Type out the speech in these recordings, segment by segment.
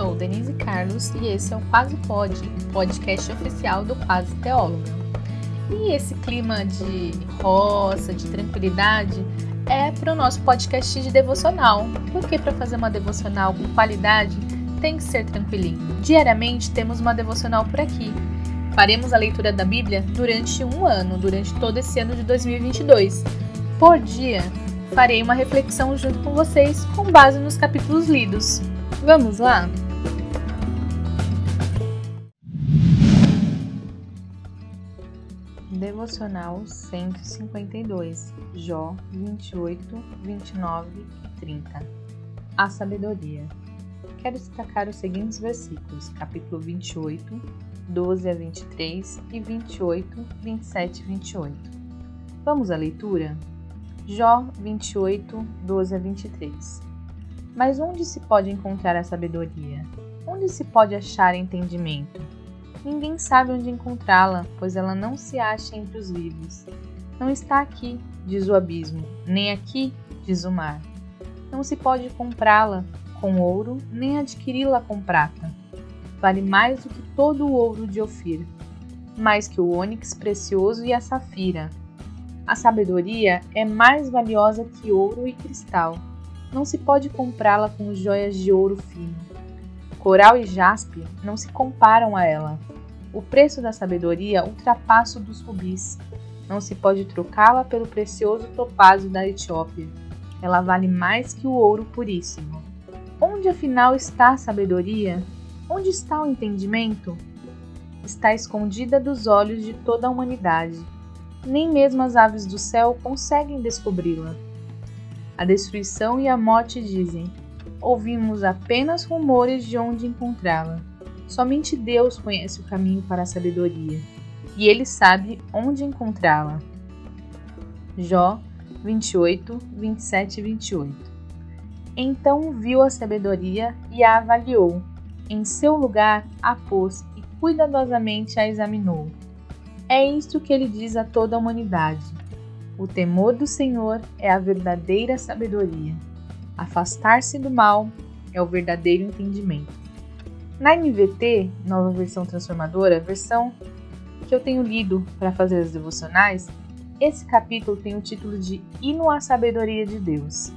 sou Denise Carlos e esse é o Quase Pod, podcast oficial do Quase Teóloga. E esse clima de roça, de tranquilidade, é para o nosso podcast de devocional, porque para fazer uma devocional com qualidade tem que ser tranquilinho. Diariamente temos uma devocional por aqui. Faremos a leitura da Bíblia durante um ano, durante todo esse ano de 2022. Por dia, farei uma reflexão junto com vocês com base nos capítulos lidos. Vamos lá? Devocional 152, Jó 28, 29 e 30. A sabedoria. Quero destacar os seguintes versículos, capítulo 28, 12 a 23 e 28, 27 e 28. Vamos à leitura? Jó 28, 12 a 23. Mas onde se pode encontrar a sabedoria? Onde se pode achar entendimento? Ninguém sabe onde encontrá-la, pois ela não se acha entre os vivos. Não está aqui, diz o abismo, nem aqui, diz o mar. Não se pode comprá-la com ouro, nem adquiri-la com prata. Vale mais do que todo o ouro de Ofir, mais que o ônix precioso e a safira, a sabedoria é mais valiosa que ouro e cristal. Não se pode comprá-la com joias de ouro fino. Coral e jaspe não se comparam a ela. O preço da sabedoria ultrapassa o dos rubis. Não se pode trocá-la pelo precioso topázio da Etiópia. Ela vale mais que o ouro puríssimo. Onde afinal está a sabedoria? Onde está o entendimento? Está escondida dos olhos de toda a humanidade nem mesmo as aves do céu conseguem descobri-la. A destruição e a morte dizem: ouvimos apenas rumores de onde encontrá-la. Somente Deus conhece o caminho para a sabedoria, e ele sabe onde encontrá-la. Jó 28, 27 e 28. Então viu a sabedoria e a avaliou. Em seu lugar a pôs e cuidadosamente a examinou é isto que ele diz a toda a humanidade. O temor do Senhor é a verdadeira sabedoria. Afastar-se do mal é o verdadeiro entendimento. Na NVT, nova versão transformadora, versão que eu tenho lido para fazer as devocionais, esse capítulo tem o título de Hino à Sabedoria de Deus.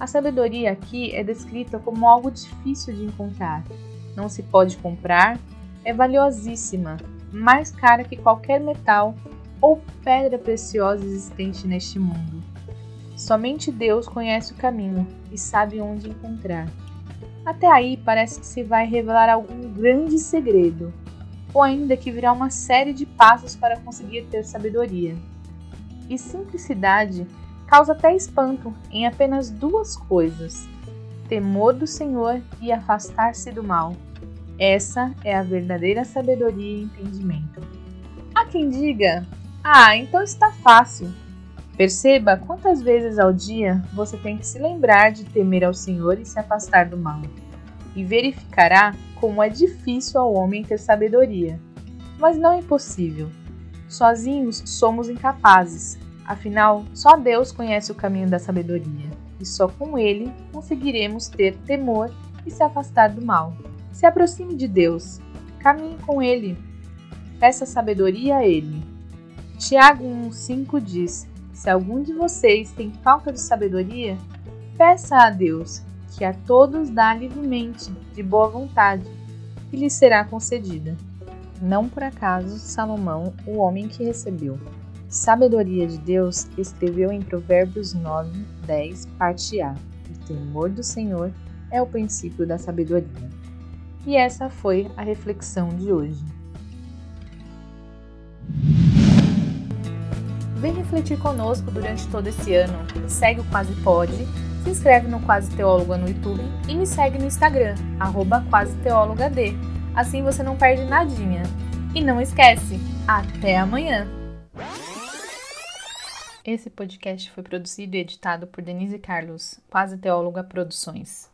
A sabedoria aqui é descrita como algo difícil de encontrar. Não se pode comprar, é valiosíssima, mais cara que qualquer metal ou pedra preciosa existente neste mundo. Somente Deus conhece o caminho e sabe onde encontrar. Até aí parece que se vai revelar algum grande segredo, ou ainda que virá uma série de passos para conseguir ter sabedoria. E simplicidade causa até espanto em apenas duas coisas: temor do Senhor e afastar-se do mal. Essa é a verdadeira sabedoria e entendimento. Há quem diga: Ah, então está fácil. Perceba quantas vezes ao dia você tem que se lembrar de temer ao Senhor e se afastar do mal, e verificará como é difícil ao homem ter sabedoria. Mas não é impossível. Sozinhos somos incapazes, afinal, só Deus conhece o caminho da sabedoria, e só com Ele conseguiremos ter temor e se afastar do mal. Se aproxime de Deus, caminhe com Ele, peça sabedoria a Ele. Tiago 1,5 diz: Se algum de vocês tem falta de sabedoria, peça a Deus, que a todos dá livremente, de boa vontade, e lhe será concedida. Não por acaso Salomão, o homem que recebeu sabedoria de Deus, escreveu em Provérbios 9, 10, parte A: O temor do Senhor é o princípio da sabedoria. E essa foi a reflexão de hoje. Vem refletir conosco durante todo esse ano. Segue o Quase Pode, se inscreve no Quase Teóloga no YouTube e me segue no Instagram, arroba Quase. Assim você não perde nadinha. E não esquece, até amanhã! Esse podcast foi produzido e editado por Denise Carlos, Quase Teóloga Produções.